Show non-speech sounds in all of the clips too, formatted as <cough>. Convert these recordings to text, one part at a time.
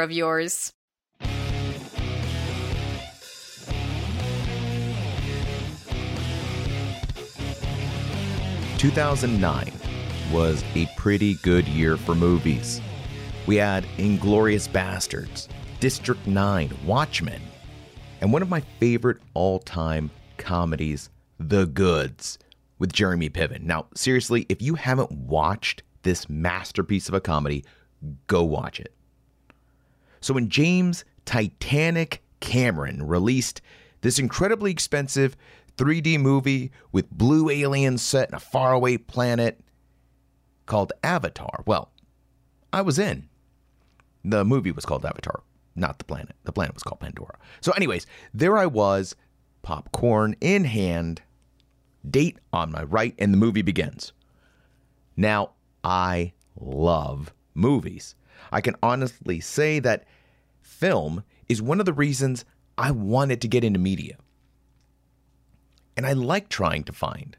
of yours. 2009 was a pretty good year for movies. We had Inglourious Basterds, District 9, Watchmen, and one of my favorite all time comedies, The Goods, with Jeremy Piven. Now, seriously, if you haven't watched this masterpiece of a comedy, go watch it. So when James Titanic Cameron released this incredibly expensive 3D movie with blue aliens set in a faraway planet called Avatar, well, I was in. The movie was called Avatar, not the planet. The planet was called Pandora. So, anyways, there I was, popcorn in hand, date on my right, and the movie begins. Now, I love movies. I can honestly say that film is one of the reasons I wanted to get into media. And I like trying to find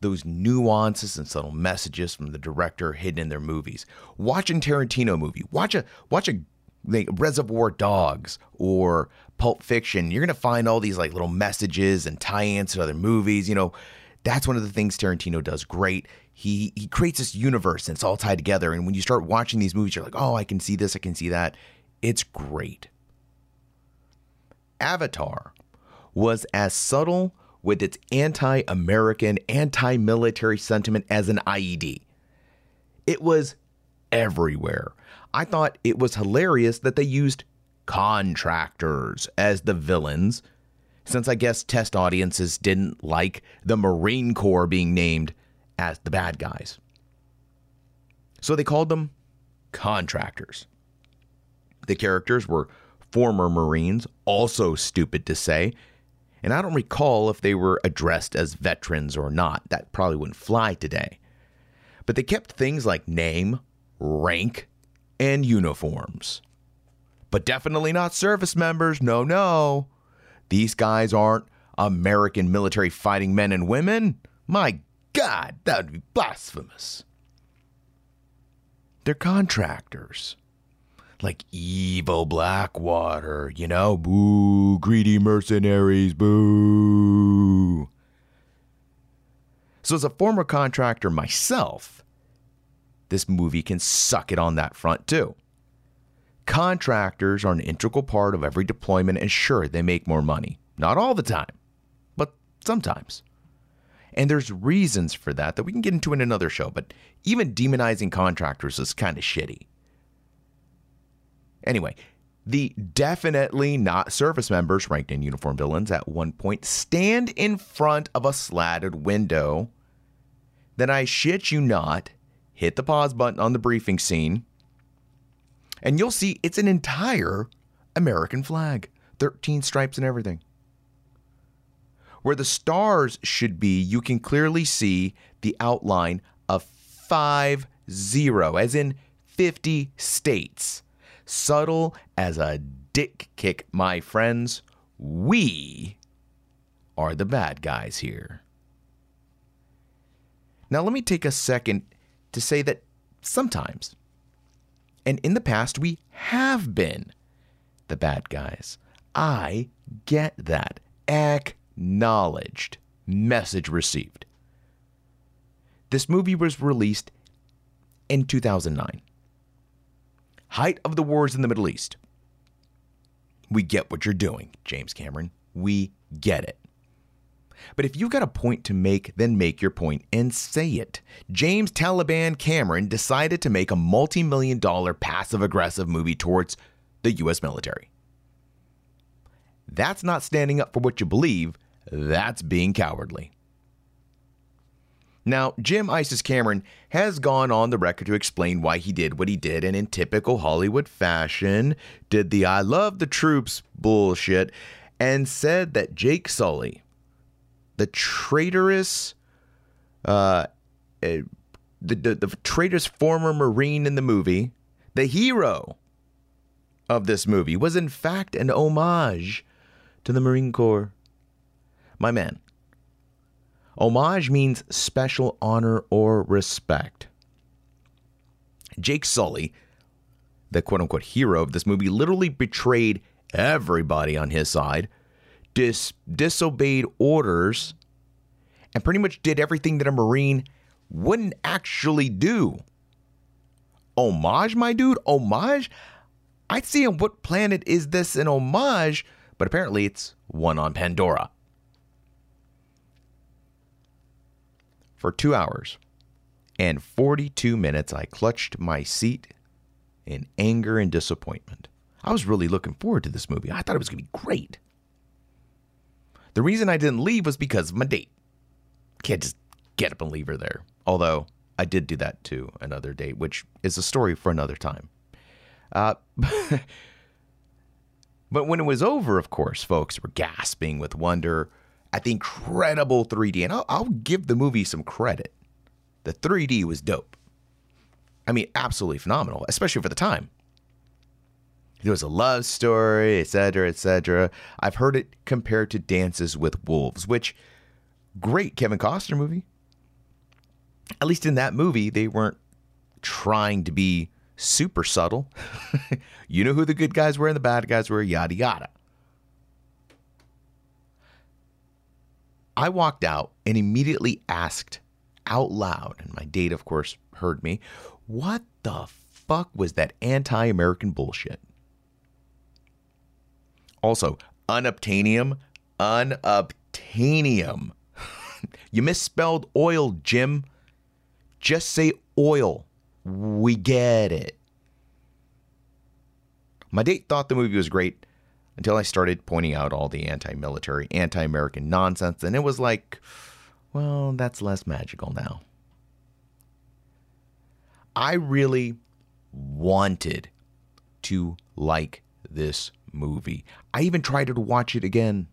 those nuances and subtle messages from the director hidden in their movies. Watch a Tarantino movie. Watch a watch a like Reservoir Dogs or Pulp Fiction. You're gonna find all these like little messages and tie-ins to other movies. You know, that's one of the things Tarantino does great. He he creates this universe and it's all tied together. And when you start watching these movies, you're like, oh, I can see this, I can see that. It's great. Avatar was as subtle with its anti American, anti military sentiment as an IED. It was everywhere. I thought it was hilarious that they used contractors as the villains, since I guess test audiences didn't like the Marine Corps being named as the bad guys. So they called them contractors. The characters were former Marines, also stupid to say, and I don't recall if they were addressed as veterans or not. That probably wouldn't fly today. But they kept things like name, rank, and uniforms. But definitely not service members. No, no. These guys aren't American military fighting men and women. My God, that would be blasphemous. They're contractors like evil Blackwater, you know? Boo, greedy mercenaries, boo. So, as a former contractor myself, this movie can suck it on that front too. Contractors are an integral part of every deployment, and sure, they make more money. Not all the time, but sometimes. And there's reasons for that that we can get into in another show, but even demonizing contractors is kind of shitty. Anyway, the definitely not service members ranked in uniform villains at one point stand in front of a slatted window. Then I shit you not, hit the pause button on the briefing scene, and you'll see it's an entire American flag, 13 stripes and everything. Where the stars should be, you can clearly see the outline of 5 0, as in 50 states subtle as a dick kick, my friends. We are the bad guys here. Now, let me take a second to say that sometimes, and in the past, we have been the bad guys. I get that. Acknowledged. Message received. This movie was released in 2009. height of the wars in the Middle East. We get what you're doing, James Cameron. We get it. But if you've got a point to make, then make your point and say it. James Taliban Cameron decided to make a multi million dollar passive aggressive movie towards the U.S. military. That's not standing up for what you believe, that's being cowardly. Now, Jim Isis Cameron has gone on the record to explain why he did what he did, and in typical Hollywood fashion, did the I love the troops bullshit and said that Jake Sully, the traitorous, uh, uh, the, the, the traitorous former Marine in the movie, the hero of this movie, was in fact an homage to the Marine Corps. My man. Homage means special honor or respect. Jake Sully, the quote unquote hero of this movie, literally betrayed everybody on his side, dis- disobeyed orders, and pretty much did everything that a Marine wouldn't actually do. Homage, my dude? Homage? I'd see on what planet is this an homage, but apparently it's one on Pandora. For two hours and 42 minutes, I clutched my seat in anger and disappointment. I was really looking forward to this movie. I thought it was going to be great. The reason I didn't leave was because of my date. Can't just get up and leave her there. Although I did do that to another date, which is a story for another time. Uh, <laughs> but when it was over, of course, folks were gasping with wonder at the incredible 3D. And I'll, I'll give the movie some credit. The 3D was dope. I mean, absolutely phenomenal, especially for the time. There was a love story, etc., etc. I've heard it compared to Dances with Wolves, which great Kevin Costner movie. At least in that movie, they weren't trying to be super subtle. <laughs> you know who the good guys were and the bad guys were, yada yada. I walked out and immediately asked out loud, and my date, of course, heard me, what the fuck was that anti American bullshit? Also, unobtainium, unobtainium. <laughs> you misspelled oil, Jim. Just say oil. We get it. My date thought the movie was great until I started pointing out all the anti military, anti American nonsense, and it was like, well, that's less magical now. I really wanted to like this movie. I even tried to watch it again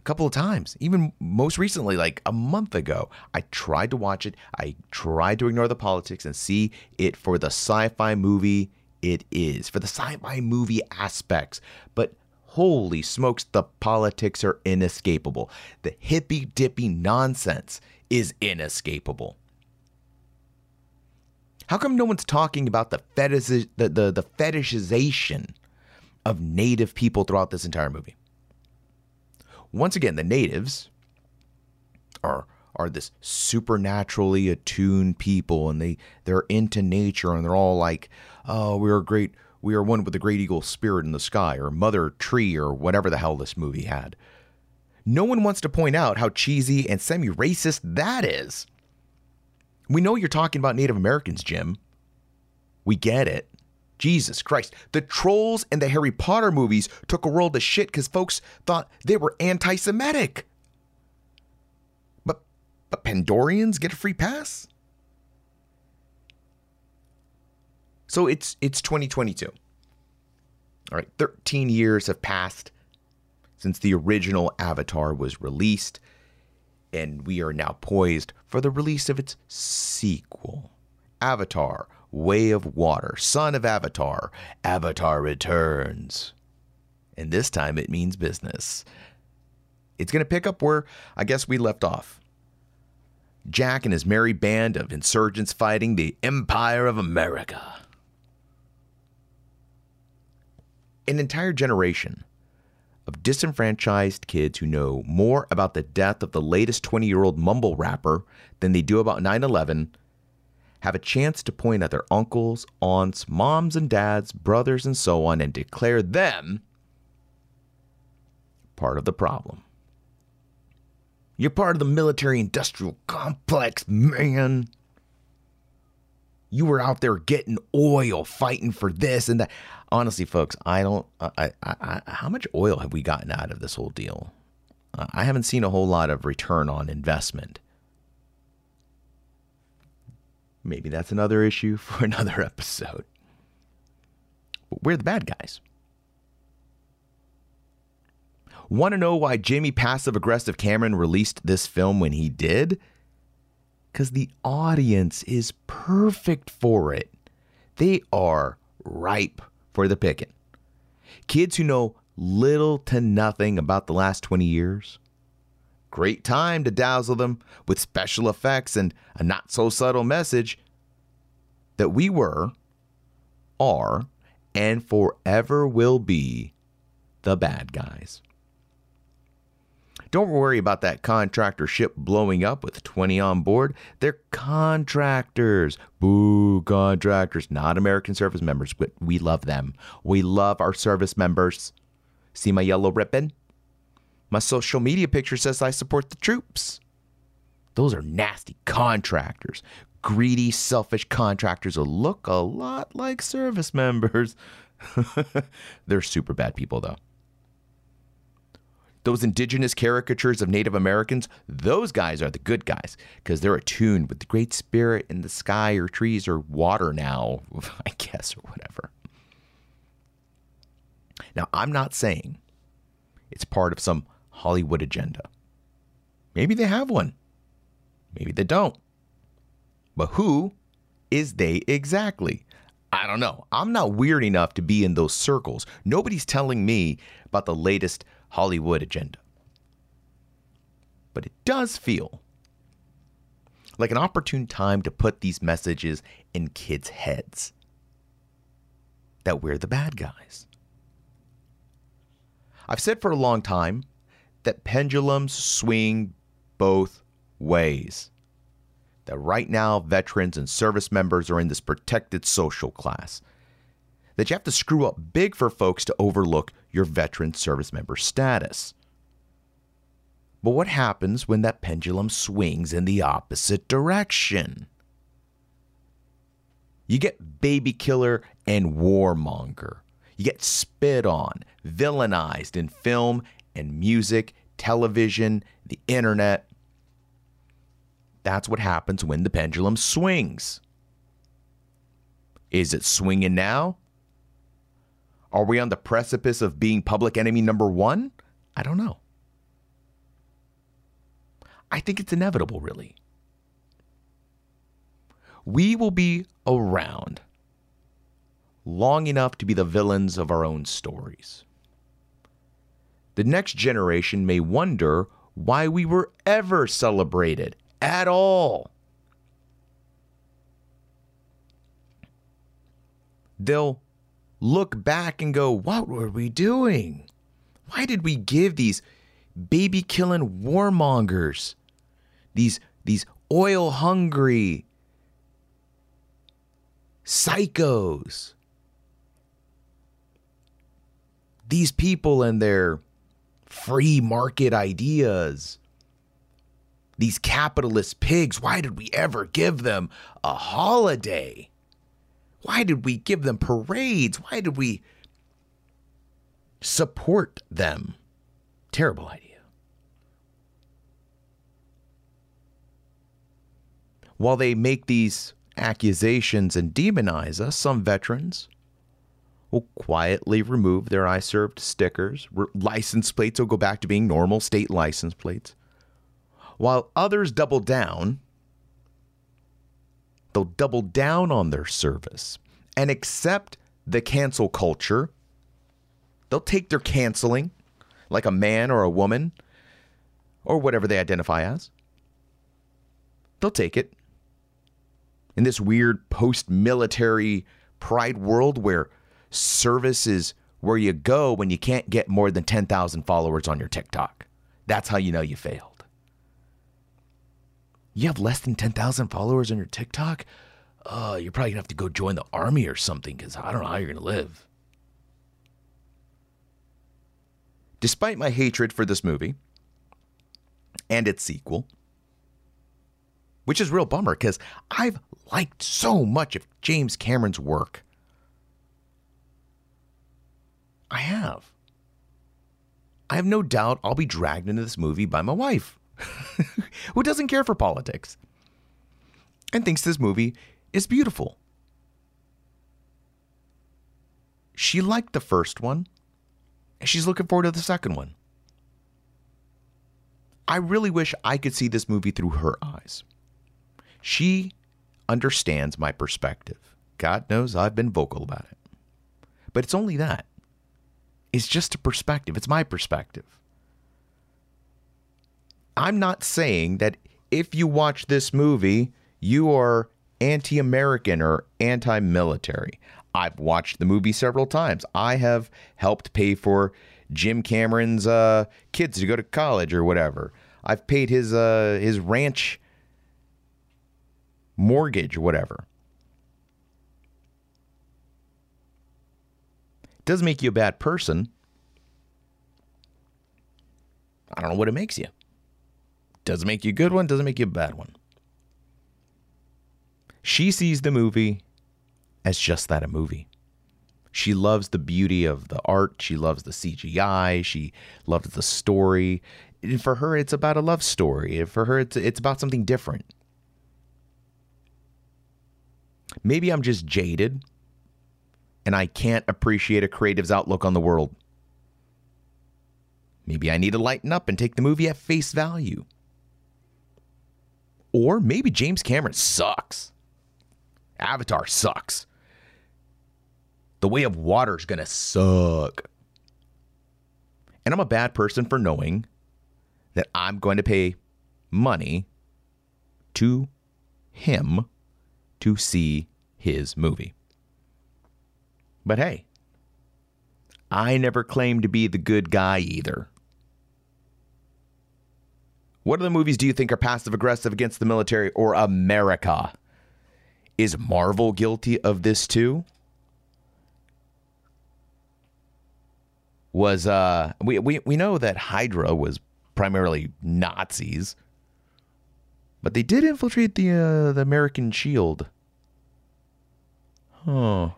a couple of times, even most recently, like a month ago. I tried to watch it. I tried to ignore the politics and see it for the sci fi movie it is, for the sci fi movie aspects. But holy smokes, the politics are inescapable. The hippy dippy nonsense is inescapable. How come no one's talking about the, fetish, the, the, the fetishization of native people throughout this entire movie? Once again, the natives are are this supernaturally attuned people and they they're into nature and they're all like oh we are great we are one with the great eagle spirit in the sky or mother tree or whatever the hell this movie had no one wants to point out how cheesy and semi-racist that is we know you're talking about native americans jim we get it Jesus Christ. The trolls in the Harry Potter movies took a world of shit because folks thought they were anti Semitic. But Pandorians get a free pass? So it's it's 2022. All right, 13 years have passed since the original Avatar was released, and we are now poised for the release of its sequel. Avatar: Way of Water, Son of Avatar, Avatar Returns. And this time it means business. It's going to pick up where I guess we left off. Jack and his merry band of insurgents fighting the Empire of America. An entire generation of disenfranchised kids who know more about the death of the latest 20 year old mumble rapper than they do about 9 11 have a chance to point at their uncles, aunts, moms and dads, brothers, and so on and declare them part of the problem. You're part of the military industrial complex, man. You were out there getting oil, fighting for this and that. Honestly, folks, I don't. I, I, I, how much oil have we gotten out of this whole deal? Uh, I haven't seen a whole lot of return on investment. Maybe that's another issue <laughs> for another episode. But we're the bad guys. Want to know why Jimmy Passive Aggressive Cameron released this film when he did? Because the audience is perfect for it. They are ripe for the picking. Kids who know little to nothing about the last 20 years. Great time to dazzle them with special effects and a not so subtle message that we were, are, and forever will be the bad guys. Don't worry about that contractor ship blowing up with 20 on board. They're contractors. Boo, contractors, not American service members, but we love them. We love our service members. See my yellow ribbon? My social media picture says I support the troops. Those are nasty contractors. Greedy, selfish contractors who look a lot like service members. <laughs> They're super bad people, though. Those indigenous caricatures of Native Americans, those guys are the good guys because they're attuned with the great spirit in the sky or trees or water now, <laughs> I guess, or whatever. Now, I'm not saying it's part of some Hollywood agenda. Maybe they have one, maybe they don't. But who is they exactly? I don't know. I'm not weird enough to be in those circles. Nobody's telling me about the latest Hollywood agenda. But it does feel like an opportune time to put these messages in kids' heads that we're the bad guys. I've said for a long time that pendulums swing both ways. That right now, veterans and service members are in this protected social class that you have to screw up big for folks to overlook your veteran service member status. But what happens when that pendulum swings in the opposite direction? You get baby killer and warmonger. You get spit on, villainized in film and music, television, the internet. That's what happens when the pendulum swings. Is it swinging now? Are we on the precipice of being public enemy number one? I don't know. I think it's inevitable, really. We will be around long enough to be the villains of our own stories. The next generation may wonder why we were ever celebrated at all. They'll look back and go, what were we doing? Why did we give these baby killing warmongers, these, these oil hungry psychos, these people and their free market ideas, these capitalist pigs, why did we ever give them a holiday? Why did we give them parades? Why did we support them? Terrible idea. While they make these accusations and demonize us, some veterans will quietly remove their I served stickers. License plates will go back to being normal state license plates. While others double down They'll double down on their service and accept the cancel culture. They'll take their canceling like a man or a woman or whatever they identify as. They'll take it. In this weird post military pride world where service is where you go when you can't get more than 10,000 followers on your TikTok. That's how you know you failed. You have less than 10,000 followers on your TikTok? oh, you're probably gonna have to go join the army or something because I don't know how you're gonna live. Despite my hatred for this movie and its sequel, which is real bummer because I've liked so much of James Cameron's work. I have. I have no doubt I'll be dragged into this movie by my wife, <laughs> who doesn't care for politics and thinks this movie is beautiful. She liked the first one, and she's looking forward to the second one. I really wish I could see this movie through her eyes. She understands my perspective. God knows I've been vocal about it. But it's only that. It's just a perspective, it's my perspective. I'm not saying that if you watch this movie, you are anti American or anti military. I've watched the movie several times. I have helped pay for Jim Cameron's uh, kids to go to college or whatever. I've paid his uh, his ranch mortgage or whatever. Doesn't make you a bad person. I don't know what it makes you. Doesn't make you a good one, doesn't make you a bad one. She sees the movie as just that a movie. She loves the beauty of the art. She loves the CGI. She loves the story. And for her, it's about a love story. For her, it's, it's about something different. Maybe I'm just jaded and I can't appreciate a creative's outlook on the world. Maybe I need to lighten up and take the movie at face value. Or maybe James Cameron sucks. Avatar sucks. The Way of Water is going to suck. And I'm a bad person for knowing that I'm going to pay money to him to see his movie. But hey, I never claimed to be the good guy either. What other movies do you think are passive aggressive against the military or America? Is Marvel guilty of this too? Was uh we we, we know that Hydra was primarily Nazis, but they did infiltrate the uh, the American Shield. Huh.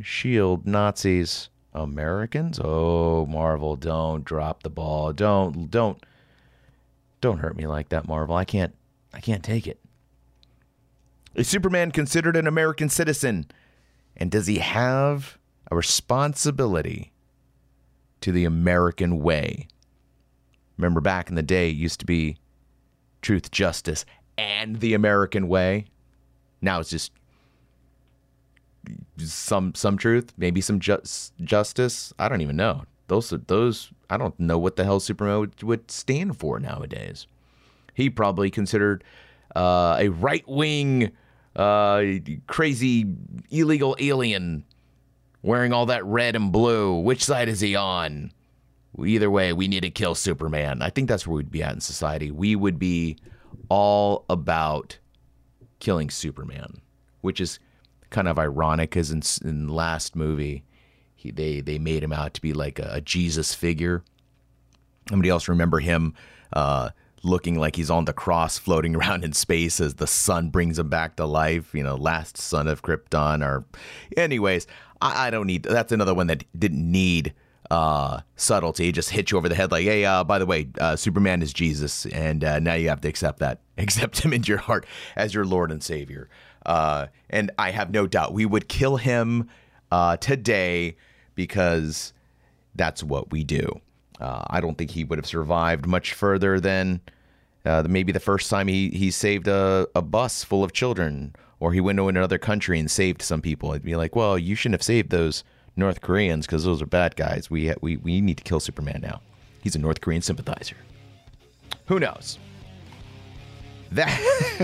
Shield Nazis Americans? Oh, Marvel, don't drop the ball. Don't don't don't hurt me like that, Marvel. I can't I can't take it. Is Superman considered an American citizen? And does he have a responsibility to the American way? Remember back in the day, it used to be truth, justice, and the American way. Now it's just some some truth, maybe some ju- justice. I don't even know. Those those I don't know what the hell Superman would, stand for nowadays. He probably considered uh, a right wing uh, crazy illegal alien wearing all that red and blue. Which side is he on? Either way, we need to kill Superman. I think that's where we'd be at in society. We would be all about killing Superman, which is kind of ironic because in, in the last movie, he, they they made him out to be like a, a Jesus figure. Somebody else remember him uh, looking like he's on the cross floating <laughs> around in space as the sun brings him back to life, you know, last son of Krypton or anyways, I, I don't need that's another one that didn't need uh, subtlety. just hit you over the head like, hey, uh, by the way, uh, Superman is Jesus, and uh, now you have to accept that, <laughs> accept him into your heart as your Lord and Savior. Uh, and I have no doubt we would kill him uh, today because that's what we do. Uh, I don't think he would have survived much further than uh, maybe the first time he, he saved a, a bus full of children or he went to another country and saved some people. I'd be like, well, you shouldn't have saved those North Koreans because those are bad guys. We, we, we need to kill Superman now. He's a North Korean sympathizer. Who knows? That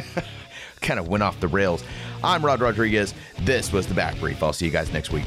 <laughs> kind of went off the rails. I'm Rod Rodriguez. This was the Back Brief. I'll see you guys next week.